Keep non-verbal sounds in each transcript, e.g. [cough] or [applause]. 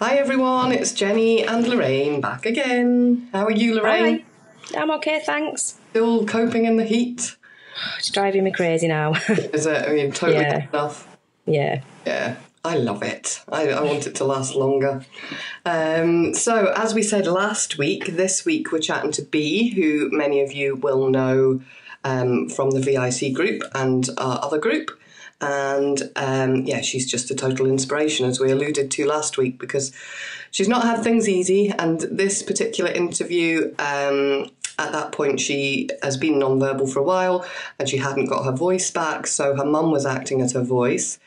Hi everyone, it's Jenny and Lorraine back again. How are you, Lorraine? Hi. I'm okay, thanks. Still coping in the heat? [sighs] It's driving me crazy now. [laughs] Is it? I mean, totally Yeah. enough. yeah. Yeah, I love it. I, I want it to last longer. Um, so, as we said last week, this week we're chatting to B, who many of you will know um, from the VIC group and our other group. And um, yeah, she's just a total inspiration, as we alluded to last week, because she's not had things easy. And this particular interview, um, at that point, she has been nonverbal for a while and she hadn't got her voice back. So her mum was acting as her voice.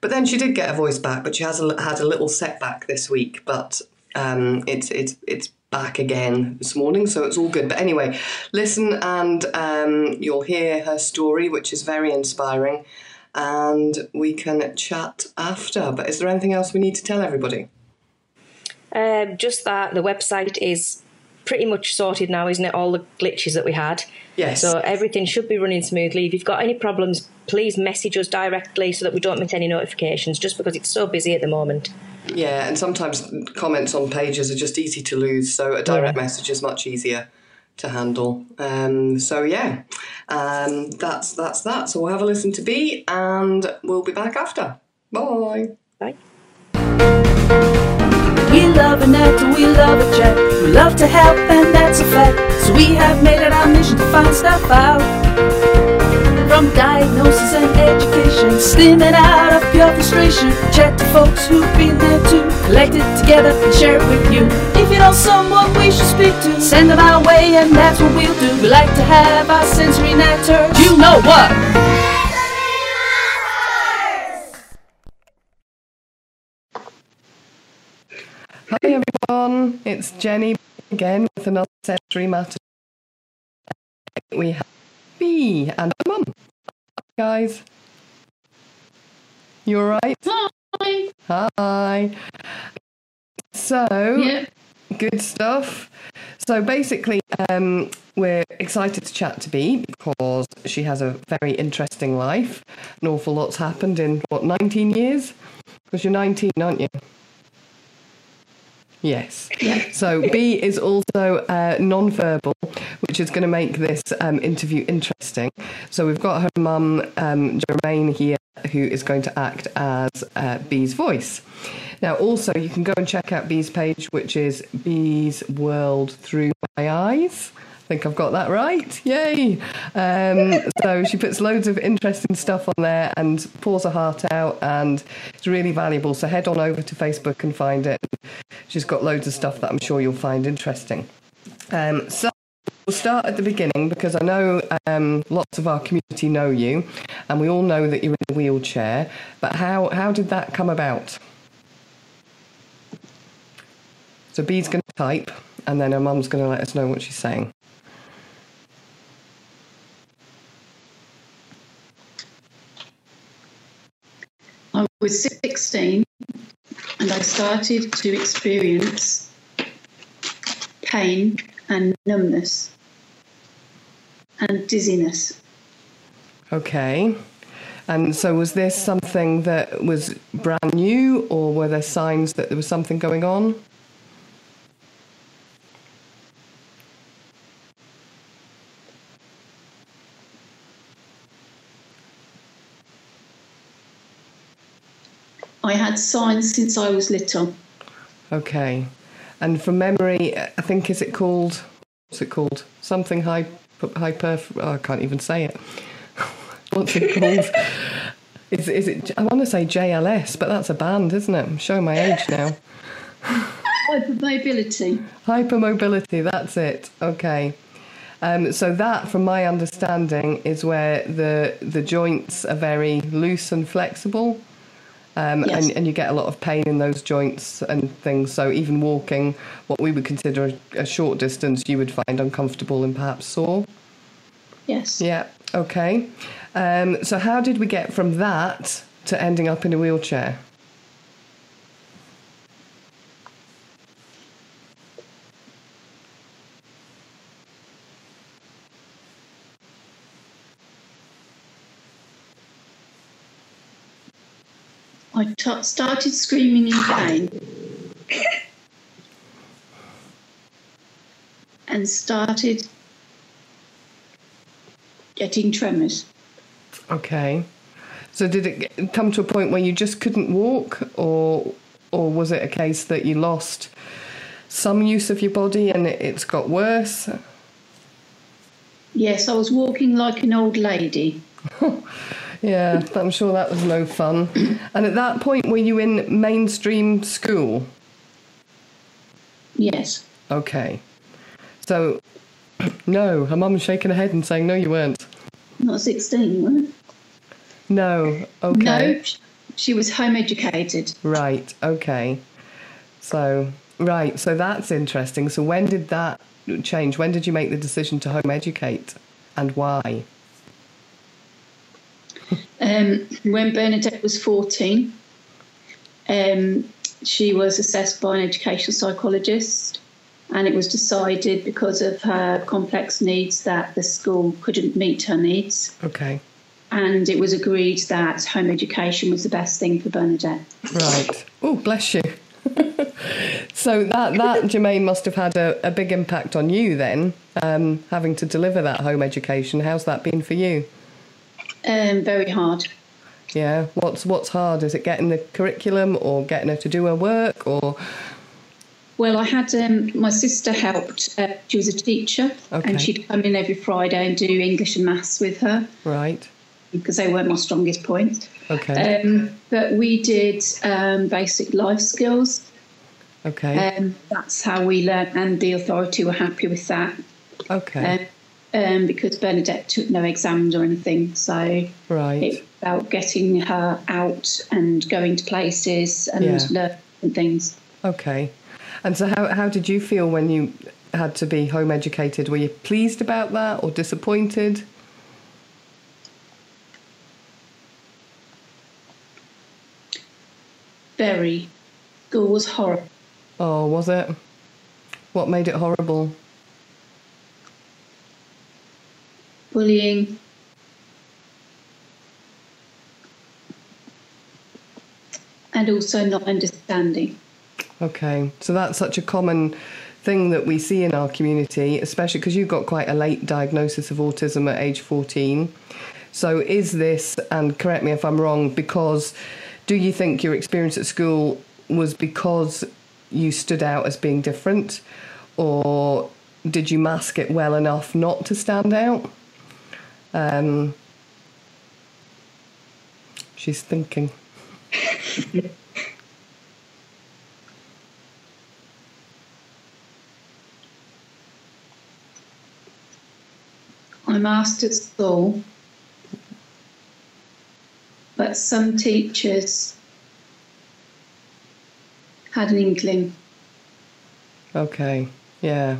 But then she did get her voice back, but she has a, had a little setback this week. But um, it's it's it's back again this morning, so it's all good. But anyway, listen and um, you'll hear her story, which is very inspiring, and we can chat after. But is there anything else we need to tell everybody? Um, just that the website is pretty much sorted now, isn't it? All the glitches that we had. Yes. So everything should be running smoothly. If you've got any problems, please message us directly so that we don't miss any notifications, just because it's so busy at the moment. Yeah, and sometimes comments on pages are just easy to lose, so a direct Yeah. message is much easier to handle. Um, so yeah, um, that's that's that. So we'll have a listen to B, and we'll be back after. Bye. Bye. We love an actor, we love a chat. We love to help, and that's a fact. So we have made it our mission to find stuff out. From diagnosis steaming out of pure frustration. Chat to folks who've been there too. Collect it together and share it with you. If you know someone we should speak to, send them our way, and that's what we'll do. We like to have our sensory nectar. You know what? Hi everyone, it's Jenny again with another sensory matter. We have B and her mum. Guys, you alright? Hi. Hi. So, Yeah. good stuff. So basically, um, we're excited to chat to Bee because she has a very interesting life. An awful lot's happened in what 19 years? Because you're 19, aren't you? Yes. So B is also uh, non-verbal, which is going to make this um, interview interesting. So we've got her mum, um, Jermaine, here, who is going to act as uh, B's voice. Now, also, you can go and check out B's page, which is B's World Through My Eyes. I think I've got that right. Yay! Um, so she puts loads of interesting stuff on there and pours her heart out, and it's really valuable. So head on over to Facebook and find it. She's got loads of stuff that I'm sure you'll find interesting. Um, so we'll start at the beginning because I know um, lots of our community know you, and we all know that you're in a wheelchair. But how how did that come about? So Bee's going to type, and then her mum's going to let us know what she's saying. Was 16 and I started to experience pain and numbness and dizziness. Okay. And so was this something that was brand new, or were there signs that there was something going on? I had signs since I was little. Okay. And from memory, I think is it called? What's it called? Something hyper. hyper oh, I can't even say it. [laughs] What's it called? [laughs] is, is it? I want to say JLS, but that's a band, isn't it? I'm showing my age now. [laughs] Hypermobility. Hypermobility, that's it. Okay. Um, so that, from my understanding, is where the the joints are very loose and flexible, um, Yes. and, and you get a lot of pain in those joints and things. So even walking, what we would consider a, a short distance, you would find uncomfortable and perhaps sore. Yes. Yeah. Okay. Um, so how did we get from that to ending up in a wheelchair? I t- started screaming in pain and started getting tremors. Okay. So did it come to a point where you just couldn't walk or or was it a case that you lost some use of your body and it, it's got worse? Yes, I was walking like an old lady. [laughs] Yeah, I'm sure that was no fun. And at that point, were you in mainstream school? Yes. Okay. So, [clears throat] no, her mum's shaking her head and saying, no, you weren't. Not 16, was it? No, okay. No, she was home educated. Right, okay. So, right, so that's interesting. So, when did that change? When did you make the decision to home educate and why? Um, when Bernadette was 14, um, she was assessed by an educational psychologist, and it was decided because of her complex needs that the school couldn't meet her needs. Okay, And it was agreed that home education was the best thing for Bernadette. right. Oh, bless you. [laughs] so, that, that, Jermaine, must have had a, a big impact on you then, um, having to deliver that home education. How's that been for you? Um, very hard. Yeah, what's what's hard? Is it getting the curriculum or getting her to do her work or Well, I had um, my sister helped. Uh, she was a teacher, Okay. and she'd come in every Friday and do English and maths with her right? because they weren't my strongest points. Okay, Um, but we did um, basic life skills. okay, Um, that's how we learnt, and the authority were happy with that. okay, Um, because Bernadette took no exams or anything, so right. about getting her out and going to places and Yeah. learning things. Okay. And so, how, how did you feel when you had to be home educated? Were you pleased about that or disappointed? Very. School was horrible. Oh, was it? What made it horrible? Bullying. And also not understanding. Okay. So, that's such a common thing that we see in our community, especially because you got quite a late diagnosis of autism at age 14. So, is this, and correct me if I'm wrong, because do you think your experience at school was because you stood out as being different, or did you mask it well enough not to stand out? Um, she's thinking. I'm asked at school, but some teachers had an inkling. Okay, yeah.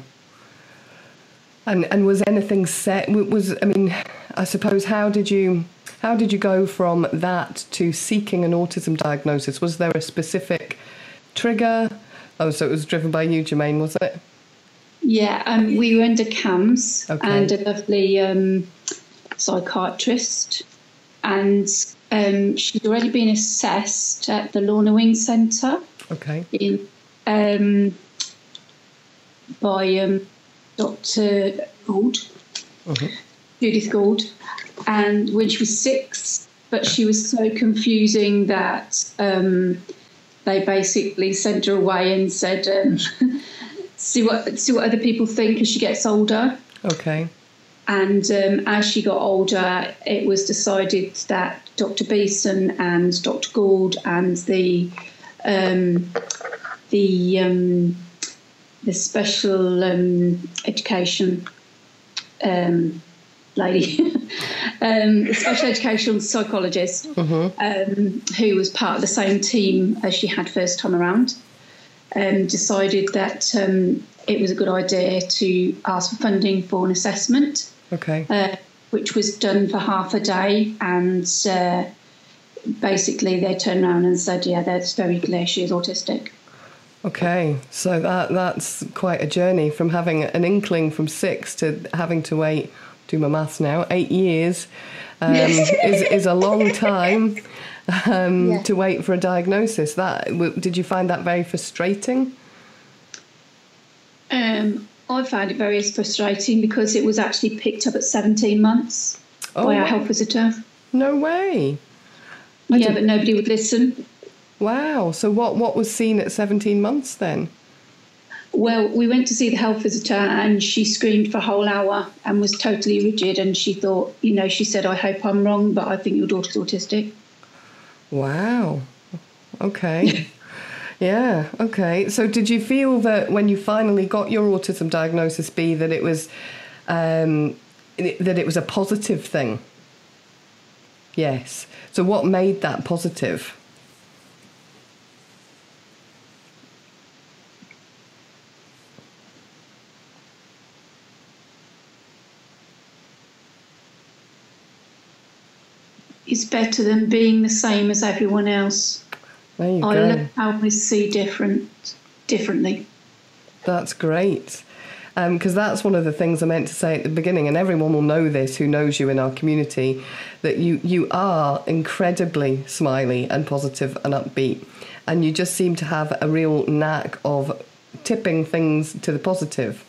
And and was anything set? Was I mean, I suppose how did you how did you go from that to seeking an autism diagnosis? Was there a specific trigger? Oh, so it was driven by you, Jermaine, was it? Yeah, um, we were under CAMHS Okay. and a lovely um, psychiatrist, and um, she'd already been assessed at the Lorna Wing Centre Okay, in um, by um, Dr. Gould, Judith Gould, and when she was six, but she was so confusing that um, they basically sent her away and said, um, [laughs] "See what see what other people think as she gets older." okay, And um, as she got older, it was decided that Dr. Beeson and Dr. Gould and the um, the um, the special um, education um, lady, [laughs] um, the special educational psychologist, um, who was part of the same team as she had first time around, um, decided that um, it was a good idea to ask for funding for an assessment, okay, uh, which was done for half a day. And uh, basically, they turned around and said, Yeah, that's very clear she is autistic. Okay. So that that's quite a journey from having an inkling from six to having to wait. Do my maths now. Eight years um, is is a long [laughs] time um, Yeah. to wait for a diagnosis. That w- did you find that very frustrating? Um, I found it very frustrating because it was actually picked up at 17 months Oh, by our wow. health visitor. No way. I yeah, didn't- but nobody would listen. Wow. So what what was seen at 17 months then? Well, we went to see the health visitor and she screamed for a whole hour and was totally rigid. And she thought, you know, she said, I hope I'm wrong, but I think your daughter's autistic. Wow. Okay. [laughs] yeah. Okay. So did you feel that when you finally got your autism diagnosis, B, that it was um, that it was a positive thing? Yes. So what made that positive? It's better than being the same as everyone else. There you I go. love how we see different differently. That's great. Because that's one of the things I meant to say at the beginning, and everyone will know this who knows you in our community, that you, you are incredibly smiley and positive and upbeat. And you just seem to have a real knack of tipping things to the positive,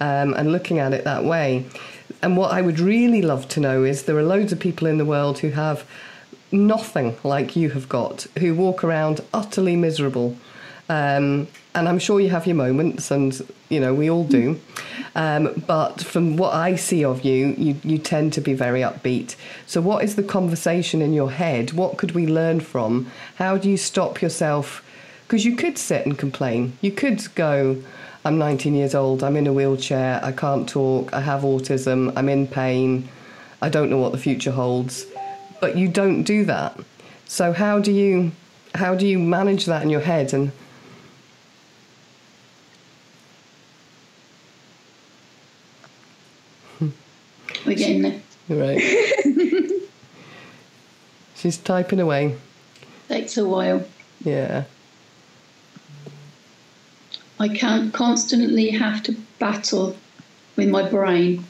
um, and looking at it that way. And what I would really love to know is there are loads of people in the world who have nothing like you have got, who walk around utterly miserable. Um, and I'm sure you have your moments, and you know we all do. Um, but from what I see of you, you you tend to be very upbeat. So, what is the conversation in your head? What could we learn from? How do you stop yourself? Because you could sit and complain. You could go, "I'm 19 years old. I'm in a wheelchair. I can't talk. I have autism. I'm in pain. I don't know what the future holds." But you don't do that. So, how do you how do you manage that in your head and We're getting there. Right. [laughs] She's typing away. Takes a while. Yeah. I can't constantly have to battle with my brain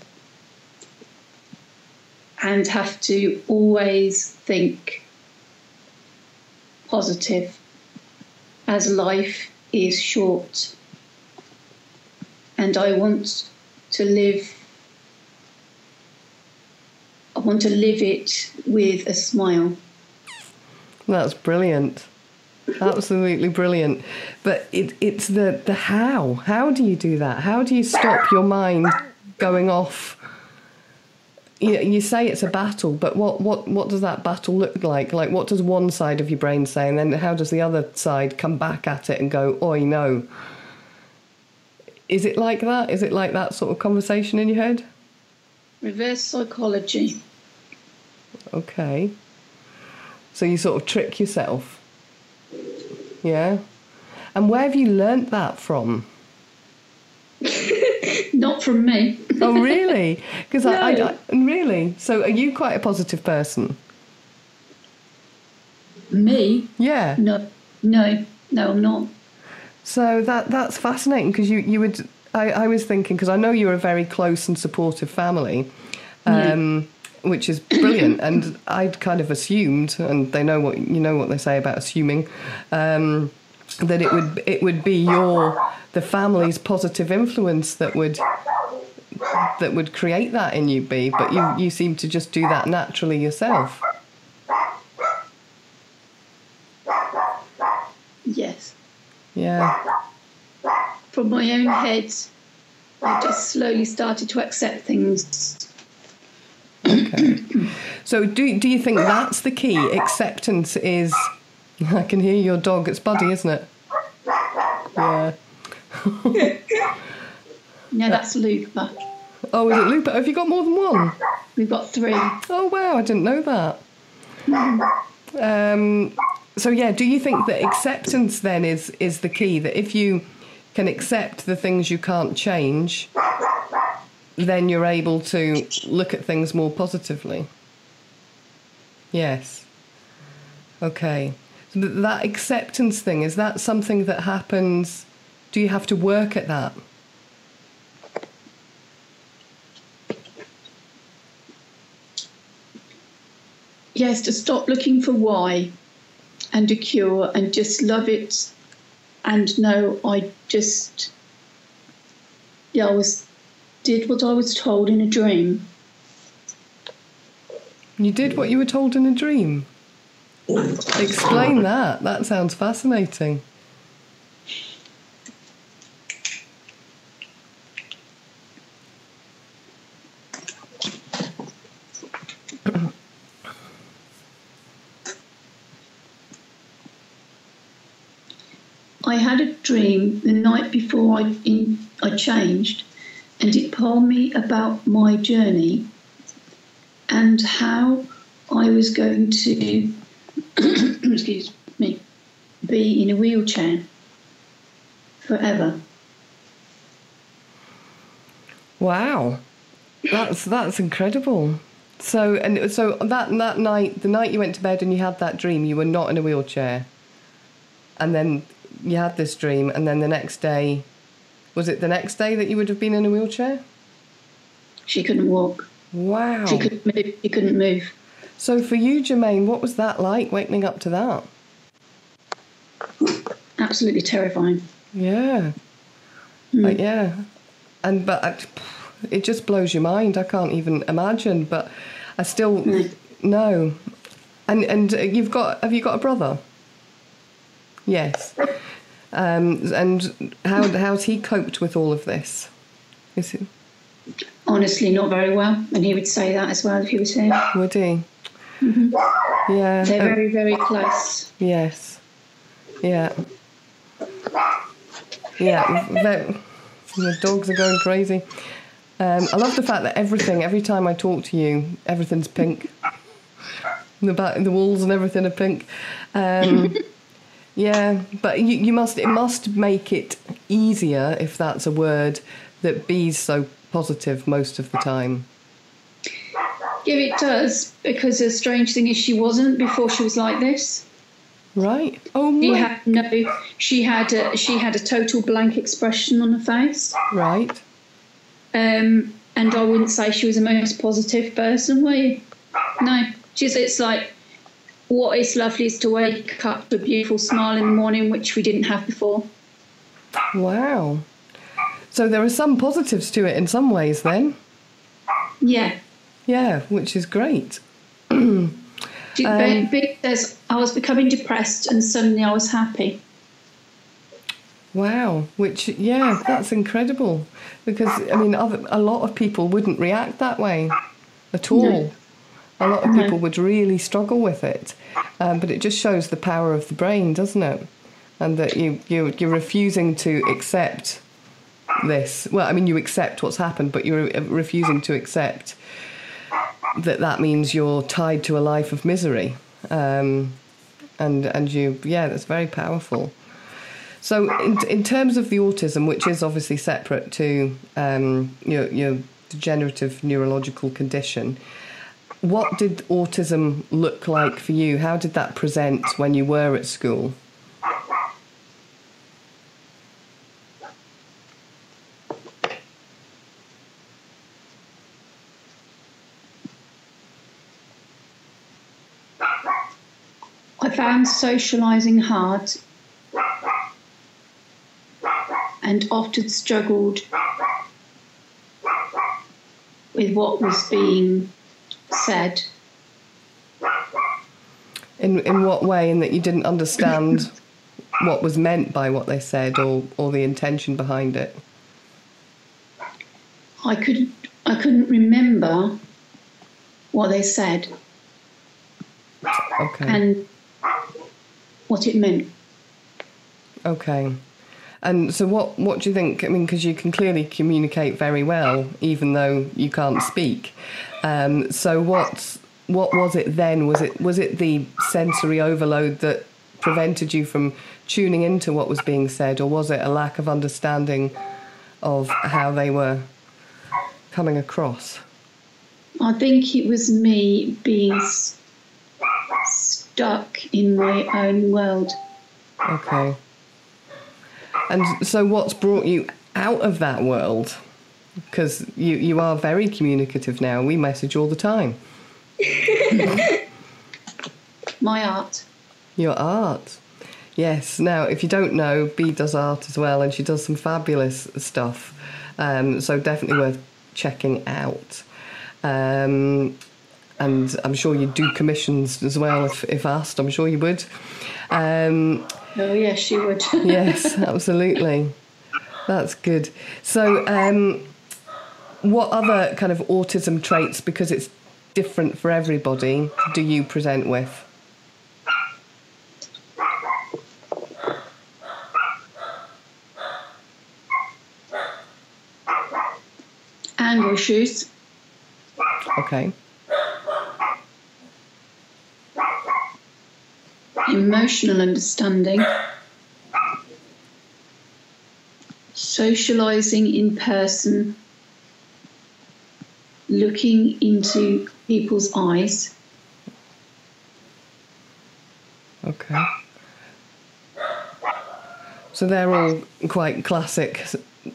and have to always think positive as life is short and I want to live I want to live it with a smile. That's brilliant. Absolutely brilliant. But it, it's the, the how. How do you do that? How do you stop your mind going off? You, you say it's a battle, but what, what, what does that battle look like? Like, what does one side of your brain say, and then how does the other side come back at it and go, oi, no? Is it like that? Is it like that sort of conversation in your head? Reverse psychology. Okay. So you sort of trick yourself. Yeah. And where have you learnt that from? [laughs] Not from me. Oh, really? [laughs] Because I, No. I, I really. So are you quite a positive person? Me? Yeah. No, no, no, I'm not. So that that's fascinating because you you would. I, I was thinking because I know you're a very close and supportive family. Um, Which is brilliant, [coughs] and I'd kind of assumed, and they know what you know what they say about assuming, um, that it would it would be your the family's positive influence that would that would create that in you, B. But you you seem to just do that naturally yourself. Yes. Yeah. From my own head, I just slowly started to accept things. Okay. So do do you think that's the key? Acceptance is. [laughs] I can hear your dog. It's Buddy, isn't it? Yeah. [laughs] No, that's Lupa. Oh, is it Lupa? Have you got more than one? We've got three. Oh wow, I didn't know that. Um, so yeah, do you think that acceptance then is is the key? That if you can accept the things you can't change, then you're able to look at things more positively. Yes. Okay. So that acceptance thing is that something that happens? Do you have to work at that? Yes, to stop looking for why and a cure and just love it and know I just yeah, I was did what I was told in a dream. You did what you were told in a dream. Explain that. That sounds fascinating. I had a dream the night before I in, I changed, and it told me about my journey and how I was going to [clears throat] excuse me be in a wheelchair forever. Wow, that's that's incredible. So and so that that night, the night you went to bed and you had that dream, you were not in a wheelchair, and then you had this dream, and then the next day, was it the next day that you would have been in a wheelchair? She couldn't walk. Wow. She couldn't move. She couldn't move. So for you, Jermaine, what was that like waking up to that? Absolutely terrifying. Yeah. Hmm. Like, yeah. And but I- it just blows your mind. I can't even imagine. But I still no. And and uh, you've got have you got a brother? Yes. Um, and how how's he coped with all of this? Is it, Honestly, not very well, and he would say that as well if he was here. would he? Yeah. They're Oh, very, very close. yes. Yeah. Yeah. The, the dogs are going crazy. Um, I love the fact that everything, every time I talk to you, everything's pink. The back, the walls and everything are pink. Um, [laughs] yeah, but you, you must, it must make it easier, if that's a word, that B's so positive most of the time. Yeah, it does because the strange thing is she wasn't before she was like this. Right? Oh, She my- had no. She had a. She had a total blank expression on her face. right. Um, and I wouldn't say she was the most positive person, were you? No. She's. It's like. What is lovely is to wake up to a beautiful smile in the morning, which we didn't have before. Wow. So there are some positives to it in some ways, then. Yeah. Yeah, which is great. [clears throat] Um, Big says I was becoming depressed, and suddenly I was happy. Wow, which yeah, that's incredible. Because I mean, other, a lot of people wouldn't react that way at all. A lot of people would really struggle with it, um, but it just shows the power of the brain, doesn't it? And that you you you're refusing to accept this. Well, I mean, you accept what's happened, but you're uh, refusing to accept that that means you're tied to a life of misery. Um, and and you yeah, that's very powerful. So, in, in terms of the autism, which is obviously separate to um, your, your degenerative neurological condition, what did autism look like for you? How did that present when you were at school? I found socialising hard and often struggled with what was being said. In in what way? In that you didn't understand what was meant by what they said, or or the intention behind it. I couldn't I couldn't remember what they said Okay. and what it meant. Okay. And so, what, what do you think? I mean, because you can clearly communicate very well, even though you can't speak. Um, so, what what was it then? Was it was it the sensory overload that prevented you from tuning into what was being said, or was it a lack of understanding of how they were coming across? I think it was me being s- stuck in my own world. Okay. And so, what's brought you out of that world? Because you, you are very communicative now. We message all the time. [laughs] My art. Your art. Yes. Now, if you don't know, Bee does art as well, and she does some fabulous stuff. Um, so definitely worth checking out. Um, and I'm sure you do commissions as well if, if asked. I'm sure you would. Um, Oh yes, she would. [laughs] yes, absolutely. That's good. So, um, what other kind of autism traits, because it's different for everybody, do you present with? Anger issues, Okay. Emotional understanding, socializing in person, looking into people's eyes, Okay. So they're all quite classic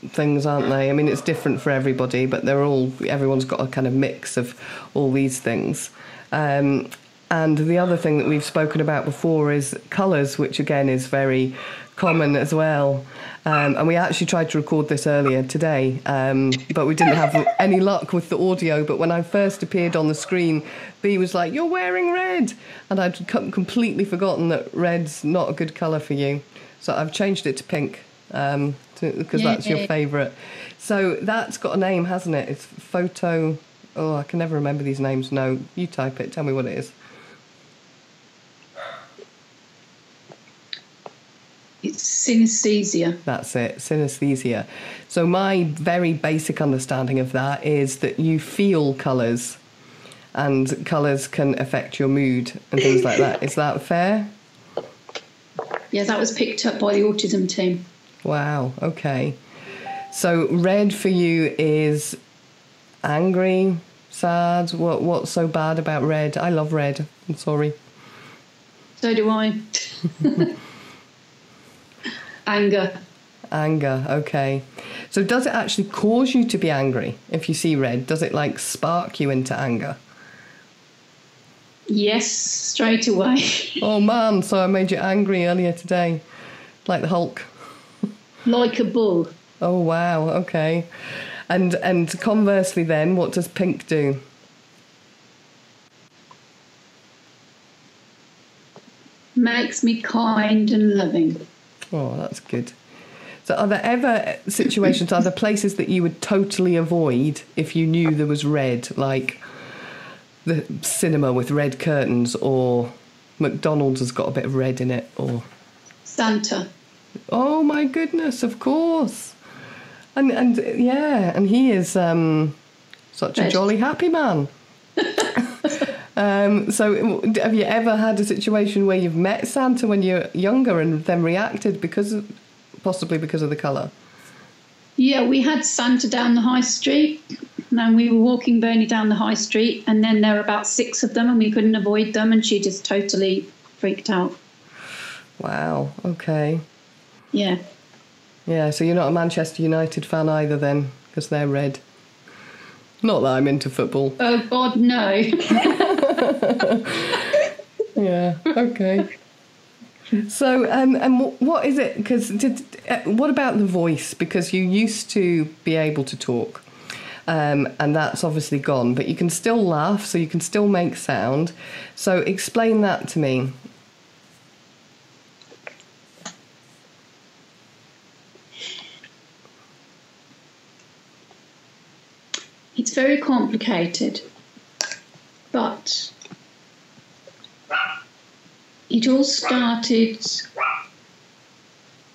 things, aren't they? I mean, it's different for everybody, but they're all everyone's got a kind of mix of all these things. Um, and the other thing that we've spoken about before is colours, which again is very common as well. Um, and we actually tried to record this earlier today, um, but we didn't have any luck with the audio. But when I first appeared on the screen, B was like, You're wearing red! And I'd com- completely forgotten that red's not a good colour for you. So I've changed it to pink um, because that's your favourite. So that's got a name, hasn't it? It's photo. Oh, I can never remember these names. No, you type it. Tell me what it is. it's synesthesia. That's it, synesthesia. So, my very basic understanding of that is that you feel colours and colours can affect your mood and things like that. Is that fair? Yeah, that was picked up by the autism team. Wow, okay. So, red for you is angry, sad. What, what's so bad about red? I love red. I'm sorry. So do I. [laughs] Anger. Anger, okay. So, does it actually cause you to be angry if you see red? Does it like spark you into anger? Yes, straight away. [laughs] Oh man, so I made you angry earlier today. Like the Hulk. like a bull. Oh wow, okay. And and conversely then, what does pink do? Makes me kind and loving. Oh, that's good. So are there ever situations, are there places that you would totally avoid if you knew there was red, like the cinema with red curtains or McDonald's has got a bit of red in it or Santa. Oh my goodness, of course. And and yeah, and he is um, such a jolly happy man. Um, so have you ever had a situation where you've met Santa when you're younger and then reacted because of, possibly because of the colour? Yeah, we had Santa down the high street. And we were walking Bernie down the high street, and then there were about six of them, and we couldn't avoid them, and she just totally freaked out. Wow, okay. Yeah. Yeah, so you're not a Manchester United fan either then, because they're red. Not that I'm into football. Oh, God, no. [laughs] [laughs] Yeah. Okay. So, um, and wh- what is it? Because uh, what about the voice? Because you used to be able to talk, um, and that's obviously gone. But you can still laugh, so you can still make sound. So, explain that to me. It's very complicated, but it all started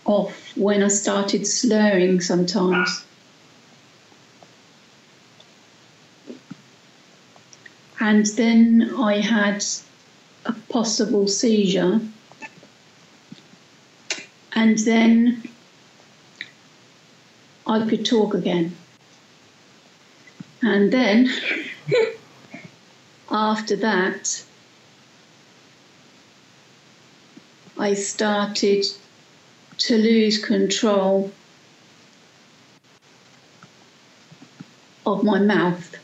off when I started slurring sometimes. And then I had a possible seizure. And then I could talk again. And then [laughs] after that, I started to lose control of my mouth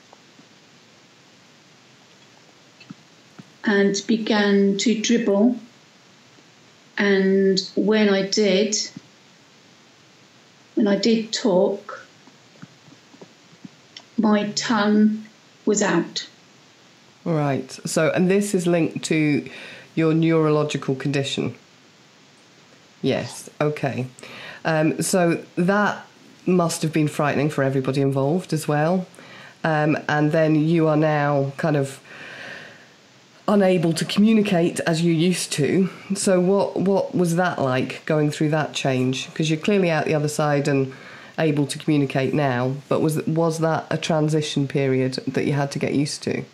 and began to dribble and when I did, when I did talk, my tongue was out. Right. So, and this is linked to your neurological condition. Yes. Okay. Um, so that must have been frightening for everybody involved as well. Um, and then you are now kind of unable to communicate as you used to. So what what was that like going through that change? Because you're clearly out the other side and able to communicate now. But was was that a transition period that you had to get used to?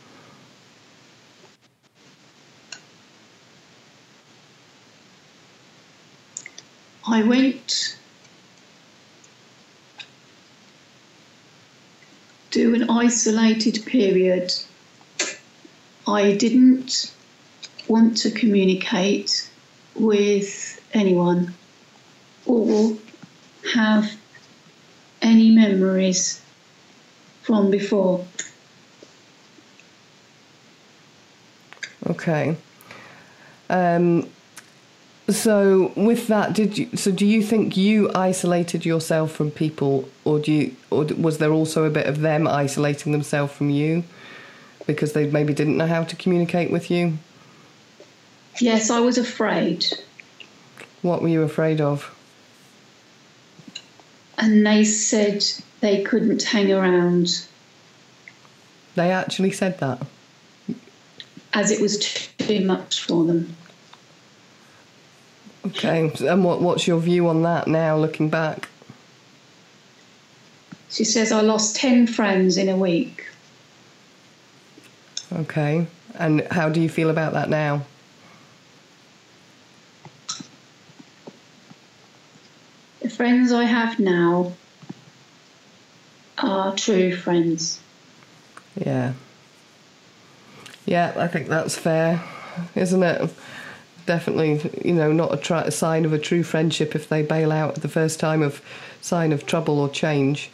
I went to an isolated period. I didn't want to communicate with anyone or have any memories from before. Okay. Um, so with that, did you? So do you think you isolated yourself from people, or do you, or was there also a bit of them isolating themselves from you because they maybe didn't know how to communicate with you? Yes, I was afraid, What were you afraid of? and they said they couldn't hang around They actually said that. as it was too much for them. Okay. And what what's your view on that now, looking back? She says I lost 10 friends in a week. Okay. And how do you feel about that now? The friends I have now are true friends. Yeah. Yeah, I think that's fair, isn't it? Definitely, you know, not a, try, a sign of a true friendship if they bail out at the first time of sign of trouble or change.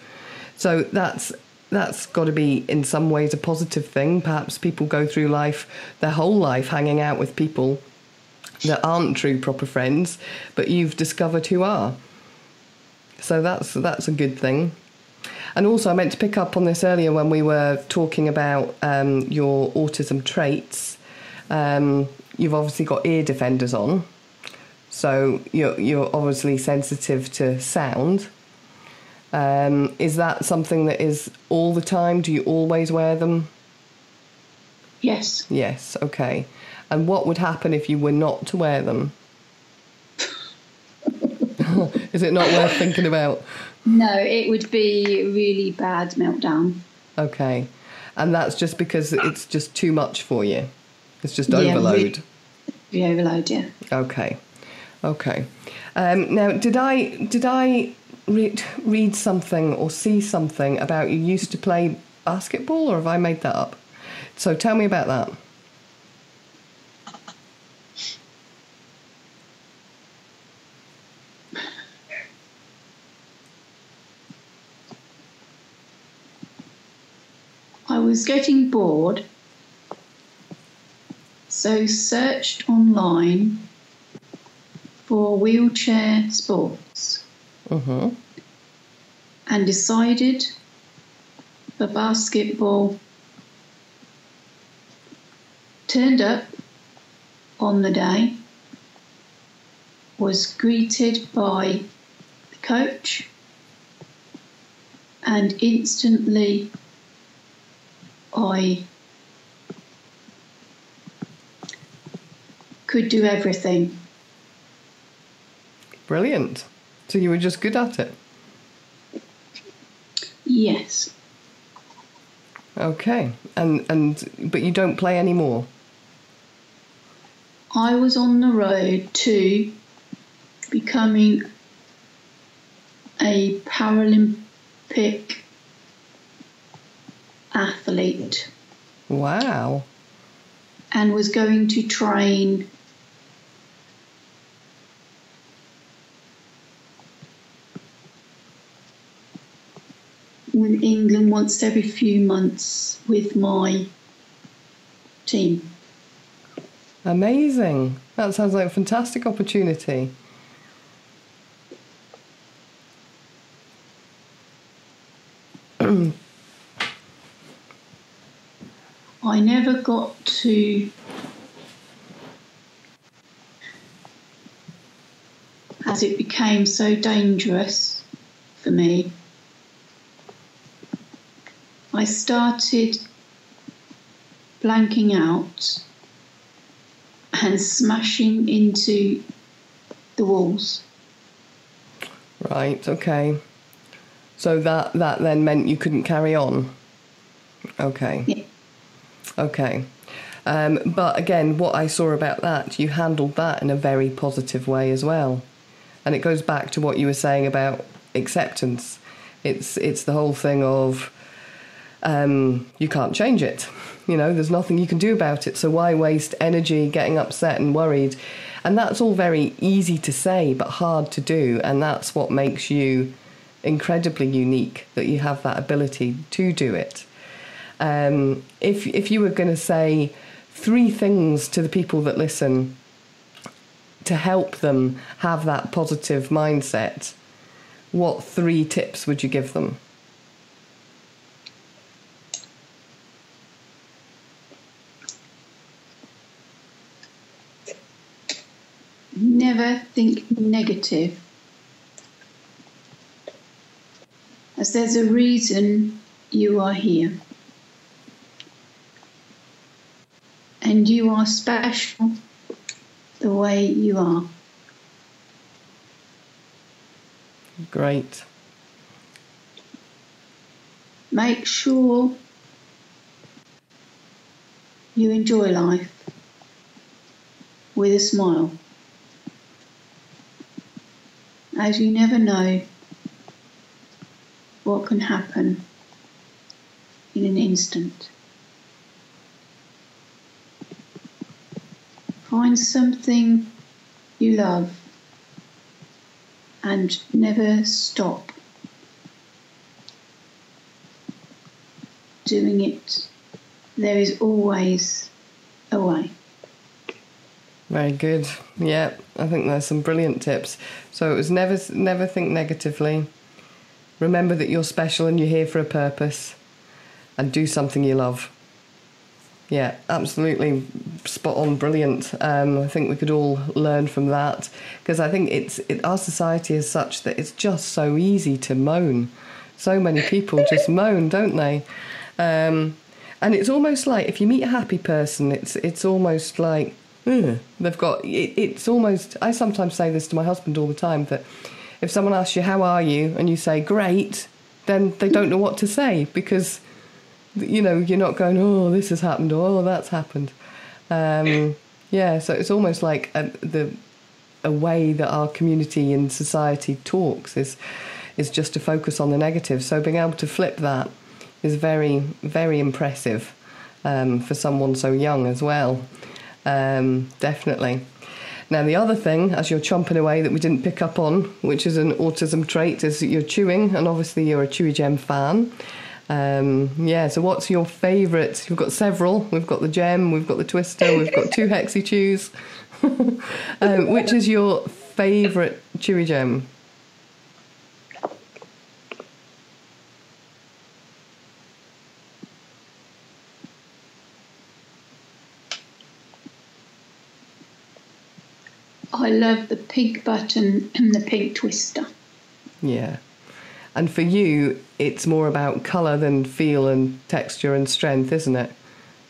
So that's that's got to be in some ways a positive thing. Perhaps people go through life their whole life hanging out with people that aren't true proper friends, but you've discovered who are. So that's that's a good thing. And also, I meant to pick up on this earlier when we were talking about um, your autism traits. Um, you've obviously got ear defenders on, so you're you're obviously sensitive to sound. Um, is that something that is all the time? Do you always wear them? Yes. Yes. Okay. And what would happen if you were not to wear them? [laughs] is it not worth thinking about? No, it would be really bad meltdown. Okay. And that's just because it's just too much for you. It's just Yeah, overload. The overload, yeah. Okay. Okay. Um, now, did I did I read, read something or see something about you used to play basketball, or have I made that up? So tell me about that. I was getting bored, so searched online for wheelchair sports Mm-hmm. and decided for basketball. Turned up on the day, was greeted by the coach, and instantly I could do everything. Brilliant. So you were just good at it. Yes, Okay. And and but you don't play anymore. I was on the road to becoming a Paralympic athlete Wow. and was going to train in England once every few months with my team. Amazing. That sounds like a fantastic opportunity. I never got to as it became so dangerous for me. I started blanking out and smashing into the walls. Right, okay. So that that then meant you couldn't carry on. Okay. Yeah. Okay. Um, but again, what I saw about that, you handled that in a very positive way as well. And it goes back to what you were saying about acceptance. It's it's the whole thing of um, you can't change it. You know, there's nothing you can do about it. So why waste energy getting upset and worried? And that's all very easy to say, but hard to do. And that's what makes you incredibly unique that you have that ability to do it. Um, if if you were going to say three things to the people that listen to help them have that positive mindset, what three tips would you give them? Never think negative. As there's a reason you are here. And you are special the way you are. Great. Make sure you enjoy life with a smile, as you never know what can happen in an instant. Find something you love and never stop doing it. There is always a way. Very good. Yeah, I think there's some brilliant tips. So it was never never think negatively. Remember that you're special and you're here for a purpose, and do something you love. Yeah, absolutely spot on, brilliant. Um, I think we could all learn from that because I think it's it, our society is such that it's just so easy to moan. So many people just [laughs] moan, don't they? Um, and it's almost like if you meet a happy person, it's it's almost like ugh, they've got. It, it's almost. I sometimes say this to my husband all the time that if someone asks you how are you and you say great, then they don't know what to say because you know you're not going oh this has happened or oh that's happened. Um, [clears throat] yeah, so it's almost like a, the a way that our community and society talks is is just to focus on the negative. So being able to flip that is very very impressive um, for someone so young as well. Um, definitely. Now the other thing, as you're chomping away, that we didn't pick up on, which is an autism trait, is that you're chewing, and obviously you're a Chewy Gem fan. Um, yeah, so what's your favourite? We've got several. We've got the gem, we've got the twister, we've got two hexy chews. [laughs] um, which is your favourite chewy gem? I love the pink button and the pink twister. Yeah. And for you, it's more about colour than feel and texture and strength, isn't it?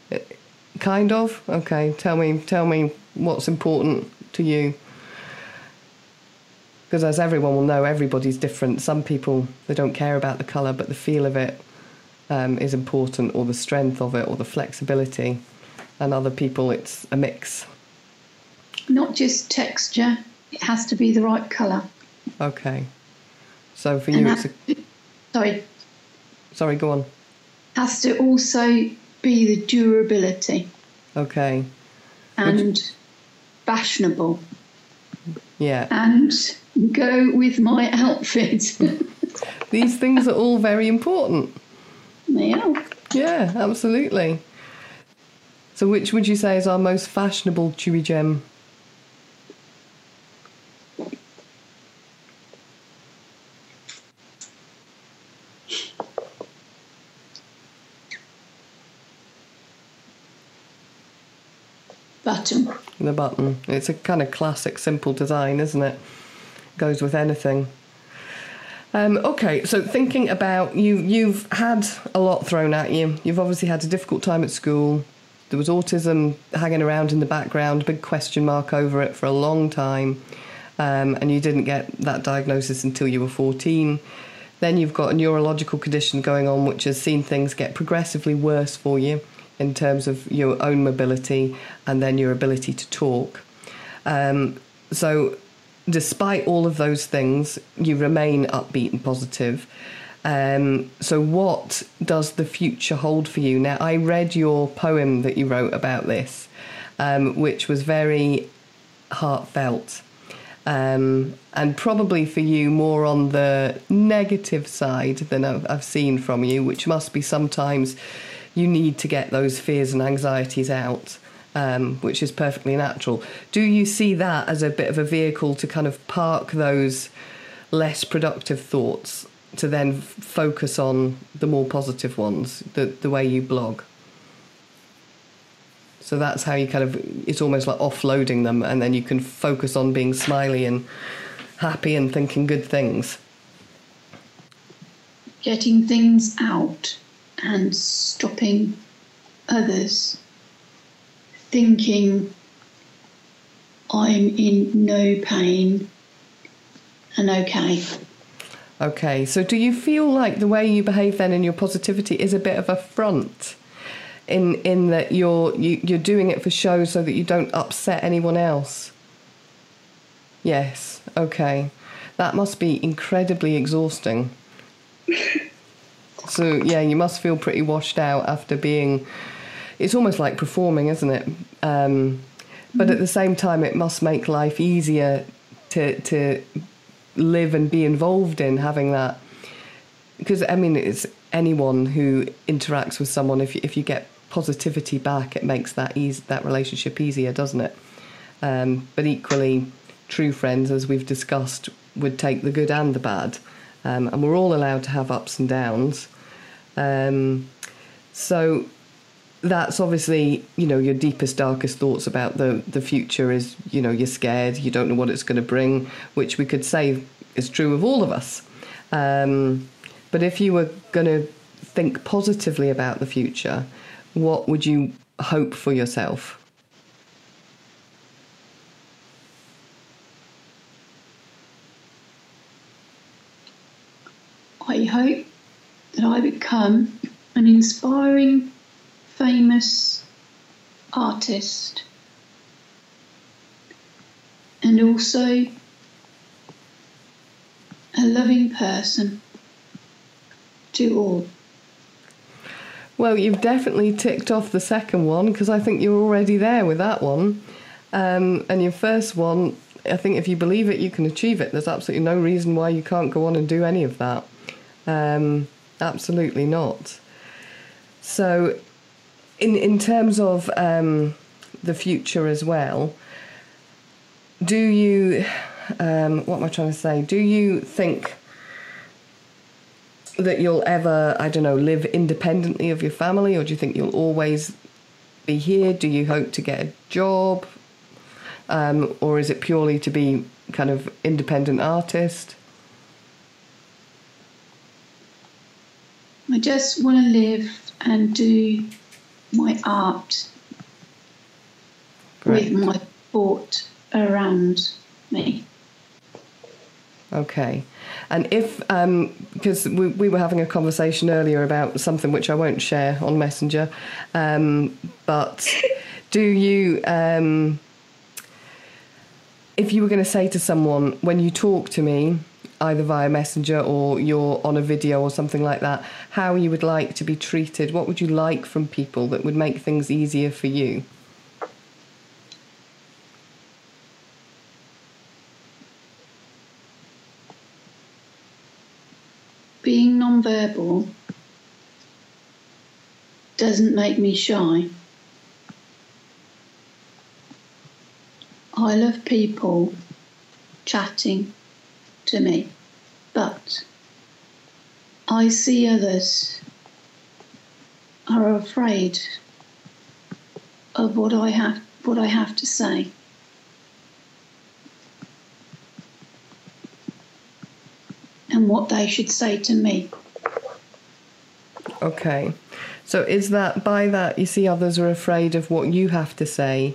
It- Kind of. Okay. Tell me. Tell me what's important to you. Because as everyone will know, everybody's different. Some people they don't care about the colour, but the feel of it um, is important, or the strength of it, or the flexibility. And other people, it's a mix. Not just texture, it has to be the right colour. Okay. So for And you, it's a, sorry, sorry. Go on. has to also be the durability Okay. and fashionable Yeah. and go with my outfit. [laughs] These things are all very important. yeah. Yeah, absolutely. So, which would you say is our most fashionable chewy gem? button. The button. It's a kind of classic, simple design, isn't it? Goes with anything. Um, okay, so thinking about you, you've had a lot thrown at you. You've obviously had a difficult time at school. There was autism hanging around in the background, big question mark over it for a long time, um, and you didn't get that diagnosis until you were 14. Then you've got a neurological condition going on, which has seen things get progressively worse for you in terms of your own mobility and then your ability to talk. Um, so, despite all of those things, you remain upbeat and positive. Um, so, what does the future hold for you? Now, I read your poem that you wrote about this, um, which was very heartfelt. Um, and probably for you more on the negative side than I've, I've seen from you, which must be sometimes you need to get those fears and anxieties out, um, which is perfectly natural. Do you see that as a bit of a vehicle to kind of park those less productive thoughts to then f- focus on the more positive ones, the, the way you blog? So that's how you kind of, it's almost like offloading them, and then you can focus on being smiley and happy and thinking good things. Getting things out and stopping others thinking I'm in no pain and okay. Okay, so do you feel like the way you behave then in your positivity is a bit of a front? In, in that you're you, you're doing it for show so that you don't upset anyone else. Yes, okay. That must be incredibly exhausting. [laughs] so yeah, you must feel pretty washed out after being. It's almost like performing, isn't it? Um, but at the same time, it must make life easier to to live and be involved in having that. Because I mean, it's anyone who interacts with someone. If you, if you get positivity back, it makes that easy that relationship easier, doesn't it? Um, but equally, true friends, as we've discussed, would take the good and the bad, um, and we're all allowed to have ups and downs. Um, so that's obviously you know your deepest darkest thoughts about the the future is you know you're scared you don't know what it's going to bring which we could say is true of all of us. Um, but if you were going to think positively about the future what would you hope for yourself? I hope that I become an inspiring, famous artist and also a loving person to all. Well, you've definitely ticked off the second one because I think you're already there with that one. Um, and your first one, I think if you believe it, you can achieve it. There's absolutely no reason why you can't go on and do any of that. Um, absolutely not. So, in in terms of um, the future as well, do you? Um, what am I trying to say? Do you think that you'll ever, I don't know, live independently of your family, or do you think you'll always be here? Do you hope to get a job, um, or is it purely to be kind of independent artist? I just want to live and do my art Great. with my thought around me. Okay. And if, um, because we, we were having a conversation earlier about something which I won't share on Messenger, um, but [laughs] do you, um, if you were going to say to someone, when you talk to me, either via Messenger or you're on a video or something like that, how you would like to be treated, what would you like from people that would make things easier for you? Being non-verbal doesn't make me shy. I love people chatting to me, but I see others are afraid of what I have, what I have to say. And what they should say to me. Okay. So is that by that you see others are afraid of what you have to say?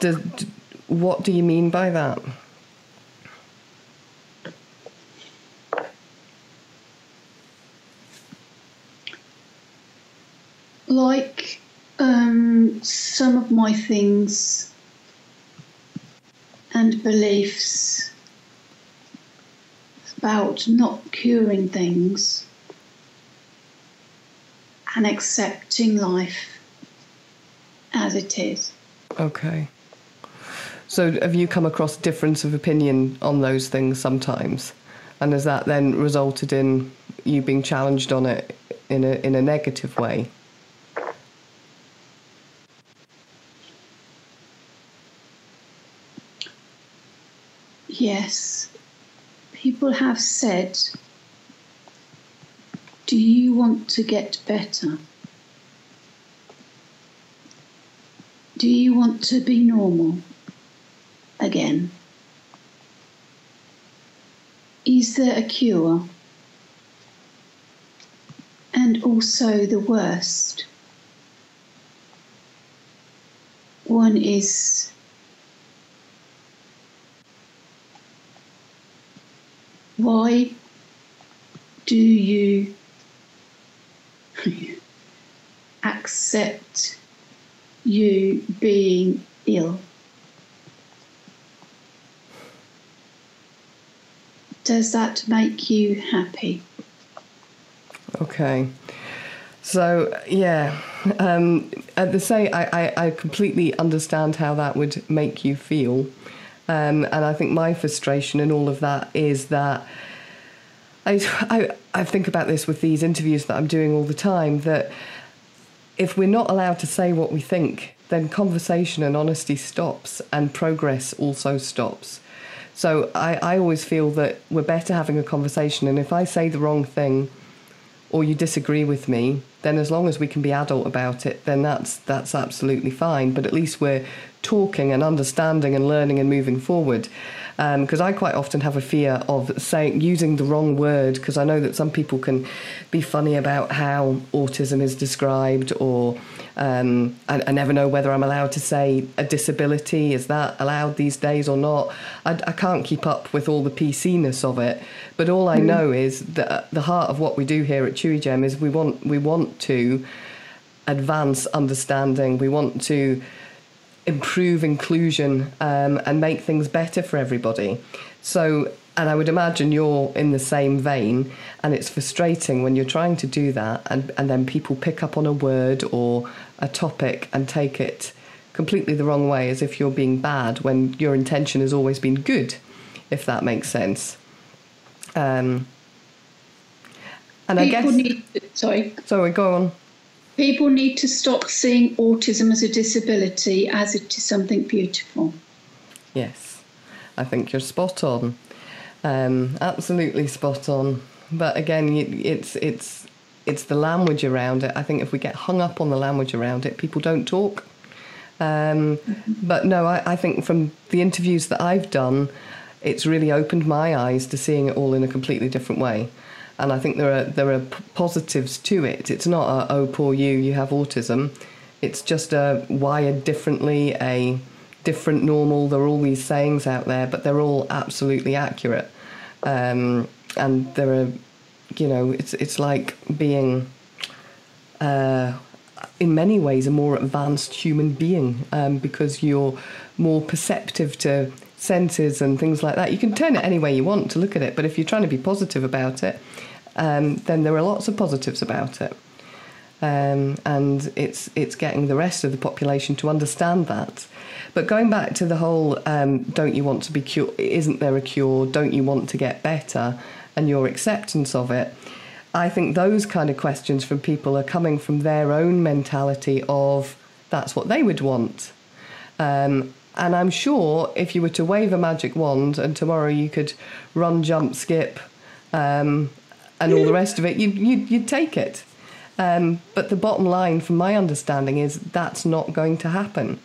Does, what do you mean by that? Like um, some of my things and beliefs about not curing things and accepting life as it is. Okay. So have you come across difference of opinion on those things sometimes? And has that then resulted in you being challenged on it in a in a negative way? Yes. People have said, Do you want to get better? Do you want to be normal again? Is there a cure? And also the worst. One is why do you [laughs] accept you being ill? Does that make you happy? Okay. So yeah, um, at the same, I, I, I completely understand how that would make you feel, um, and I think my frustration and all of that is that I, [laughs] I I think about this with these interviews that I'm doing all the time that if we're not allowed to say what we think, then conversation and honesty stops, and progress also stops. So I, I always feel that we're better having a conversation, and if I say the wrong thing or you disagree with me, then as long as we can be adult about it, then that's that's absolutely fine. But at least we're talking and understanding and learning and moving forward. Because I quite often have a fear of saying using the wrong word because I know that some people can be funny about how autism is described, or um, I, I never know whether I'm allowed to say a disability. Is that allowed these days or not? I, I can't keep up with all the PC-ness of it. But all I know is that the heart of what we do here at Chewy Gem is we want we want to advance understanding. We want to improve inclusion um, and make things better for everybody. So, and I would imagine you're in the same vein, and it's frustrating when you're trying to do that, and, and then people pick up on a word or a topic and take it completely the wrong way, as if you're being bad when your intention has always been good, if that makes sense. Um, and I guess. need, sorry, Sorry, go on. People need to stop seeing autism as a disability as it is something beautiful. Yes, I think you're spot on. Um, absolutely spot on. But again, it's it's it's the language around it. I think if we get hung up on the language around it, people don't talk. Um, but no, I, I think from the interviews that I've done, it's really opened my eyes to seeing it all in a completely different way. And I think there are there are positives to it. It's not a oh poor you, you have autism. It's just a wired differently, a different normal. There are all these sayings out there, but they're all absolutely accurate. Um, and there are, you know, it's it's like being uh, in many ways a more advanced human being um, because you're more perceptive to senses and things like that. You can turn it any way you want to look at it, but if you're trying to be positive about it, um, then there are lots of positives about it. Um, and it's it's getting the rest of the population to understand that. But going back to the whole, um, don't you want to be cured? Isn't there a cure? Don't you want to get better? And your acceptance of it. I think those kind of questions from people are coming from their own mentality of that's what they would want. Um, and I'm sure if you were to wave a magic wand and tomorrow you could run, jump, skip, um, and all the rest of it, you'd, you'd, you'd take it. Um, but the bottom line, from my understanding, is that's not going to happen.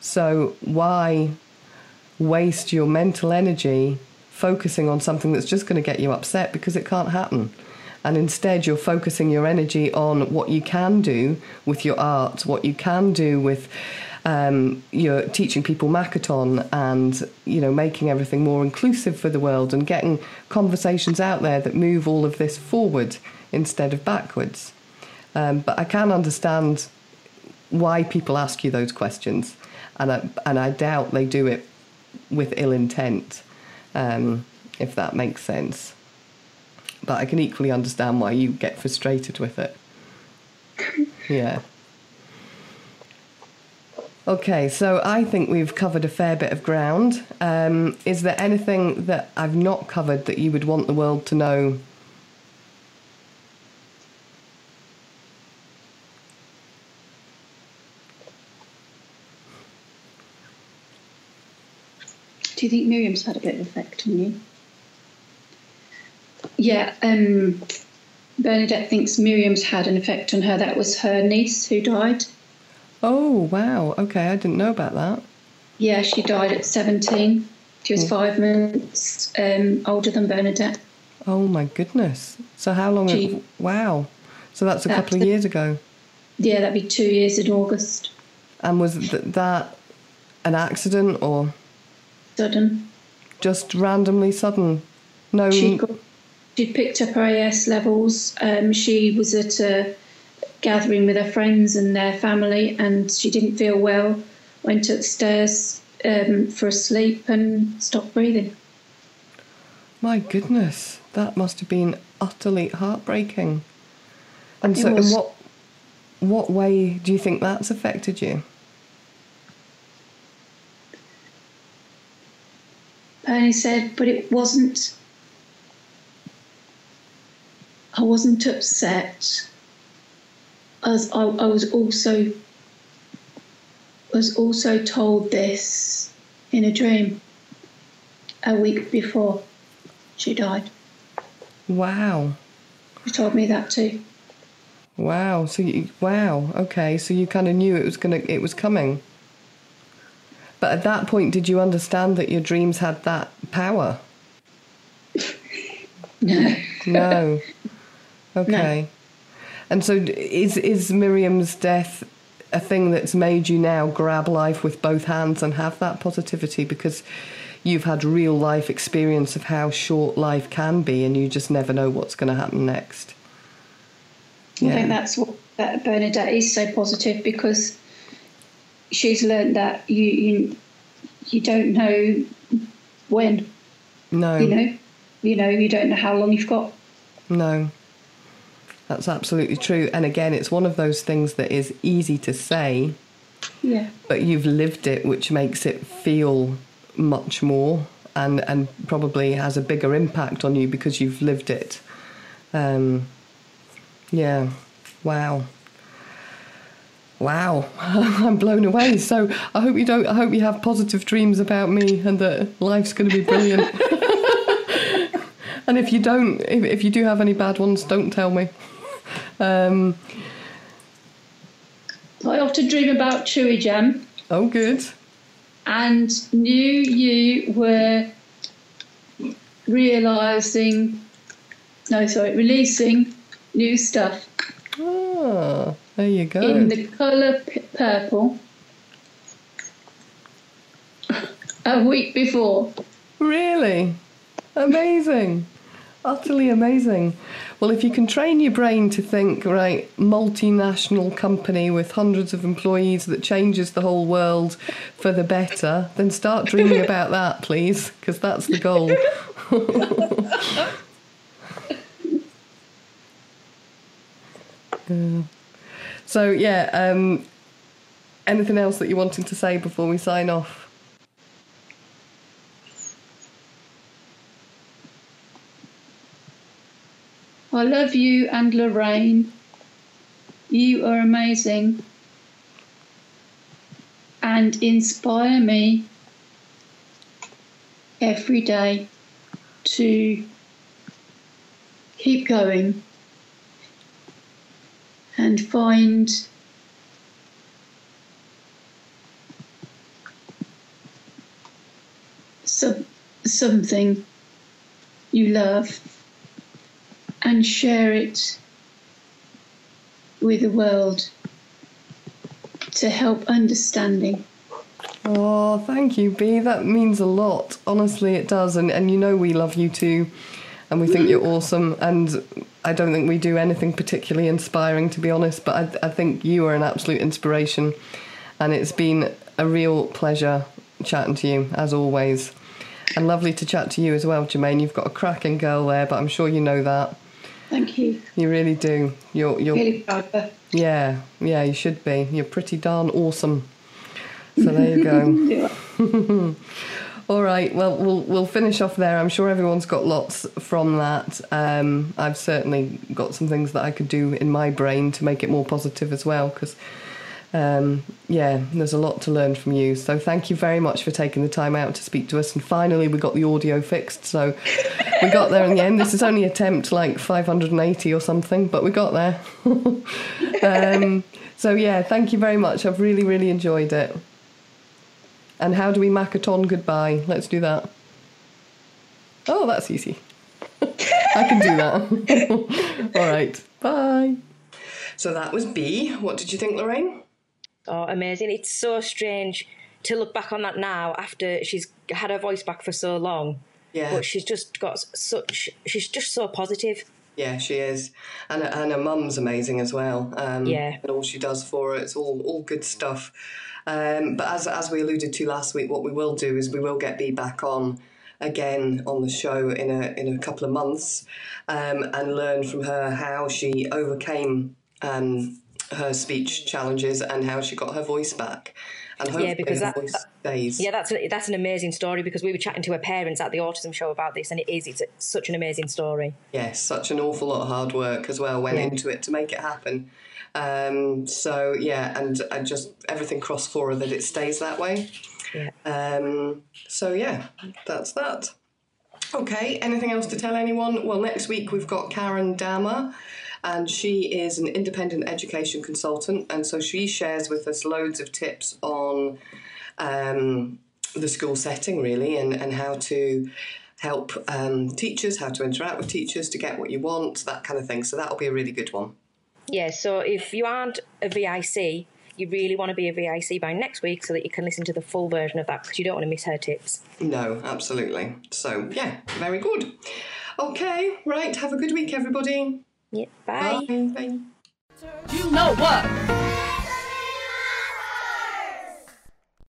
So why waste your mental energy focusing on something that's just going to get you upset because it can't happen? And instead, you're focusing your energy on what you can do with your art, what you can do with um, you're teaching people Makaton and you know making everything more inclusive for the world and getting conversations out there that move all of this forward instead of backwards. Um, but I can understand why people ask you those questions, and I, and I doubt they do it with ill intent, um, if that makes sense. But I can equally understand why you get frustrated with it. [laughs] Yeah. Okay, so I think we've covered a fair bit of ground. Um, is there anything that I've not covered that you would want the world to know? Do you think Miriam's had a bit of effect on you? Yeah, um, Bernadette thinks Miriam's had an effect on her. That was her niece who died. Oh, wow. Okay, I didn't know about that. Yeah, she died at 17. She was five months um, older than Bernadette. Oh, my goodness. So, how long? Gee. wow. So, that's a That's couple of the- years ago. Yeah, that'd be two years in August. And was th- that an accident or Sudden. just randomly sudden? No. She got, she'd picked up her AS levels. Um, she was at a gathering with her friends and their family, and she didn't feel well. Went upstairs um, for a sleep and stopped breathing. My goodness, that must have been utterly heartbreaking. And It so, in what what way do you think that's affected you? Bernie said, but it wasn't. I wasn't upset. As I, I was also was also told this in a dream a week before she died. Wow, She told me that too. wow. So, you, wow. Okay, so you kind of knew it was gonna, it was coming. But at that point, did you understand that your dreams had that power? [laughs] No. No. [laughs] Okay. And so, is is Miriam's death a thing that's made you now grab life with both hands and have that positivity because you've had real life experience of how short life can be, and you just never know what's going to happen next? I think that's what that Bernadette is so positive because she's learned that you you, you don't know when no, you know you know you don't know how long you've got. no. That's absolutely true. And again, it's one of those things that is easy to say, Yeah. but you've lived it, which makes it feel much more and, and probably has a bigger impact on you because you've lived it. Um, yeah, wow. Wow, [laughs] I'm blown away. So I hope you don't. I hope you have positive dreams about me and that life's going to be brilliant. [laughs] and if you don't, if, if you do have any bad ones, don't tell me. Um, I often dream about Chewy Gem oh, good. and knew you were realizing, no, sorry, releasing new stuff Ah, there you go. in the colour p- purple a week before. Really? Amazing. Utterly amazing. Well, if you can train your brain to think, right, multinational company with hundreds of employees that changes the whole world for the better, then start dreaming [laughs] about that, please, because that's the goal. Yeah. [laughs] So, yeah, um, anything else that you wanted to say before we sign off? I love you and Lorraine. You are amazing and inspire me every day to keep going and find some, something you love and share it with the world to help understanding. Oh, thank you, B. That means a lot. Honestly, it does. And, and you know we love you too. And we think you're [laughs] awesome. And I don't think we do anything particularly inspiring, to be honest. But I, I think you are an absolute inspiration. And it's been a real pleasure chatting to you, as always. And lovely to chat to you as well, Jermaine. You've got a cracking girl there, but I'm sure you know that. Thank you. You really do. You're, you're Really proud yeah, yeah, you should be. You're pretty darn awesome. So there you go. [laughs] [laughs] All right. Well, we'll we'll finish off there. I'm sure everyone's got lots from that. Um, I've certainly got some things that I could do in my brain to make it more positive as well. Because, um, yeah, there's a lot to learn from you. So thank you very much for taking the time out to speak to us. And finally, we got the audio fixed. So we got there in the end. This is only attempt like 580 or something, but we got there. [laughs] um, so yeah, thank you very much. I've really really enjoyed it. And how do we Makaton goodbye? Let's do that. Oh, that's easy. [laughs] I can do that. [laughs] All right. Bye. So that was B. What did you think, Lorraine? Oh, amazing. It's so strange to look back on that now after she's had her voice back for so long. Yeah. But she's just got such, she's just so positive. Yeah, she is, and and her mum's amazing as well. Um, Yeah. and all she does for her, it's all all good stuff. Um, but as as we alluded to last week, what we will do is we will get B back on again on the show in a in a couple of months, um, and learn from her how she overcame um, her speech challenges and how she got her voice back, and hopefully because her that- voice stays. Yeah, that's a, that's an amazing story because we were chatting to her parents at the autism show about this, and it is it's such an amazing story. Yes, such an awful lot of hard work as well went Yeah. into it to make it happen. Um, so yeah, and and just everything crossed for her that it stays that way. Yeah. Um, so yeah, that's that. Okay, anything else to tell anyone? Well, next week we've got Karen Dammer, and she is an independent education consultant, and so she shares with us loads of tips on um, the school setting, really, and, and how to help um, teachers, how to interact with teachers to get what you want, that kind of thing. So that'll be a really good one. Yeah, so if you aren't a VIC, you really want to be a VIC by next week so that you can listen to the full version of that because you don't want to miss her tips. No, absolutely. So yeah, very good. Okay, right. Have a good week, everybody. Yeah, bye. bye. bye. You know what?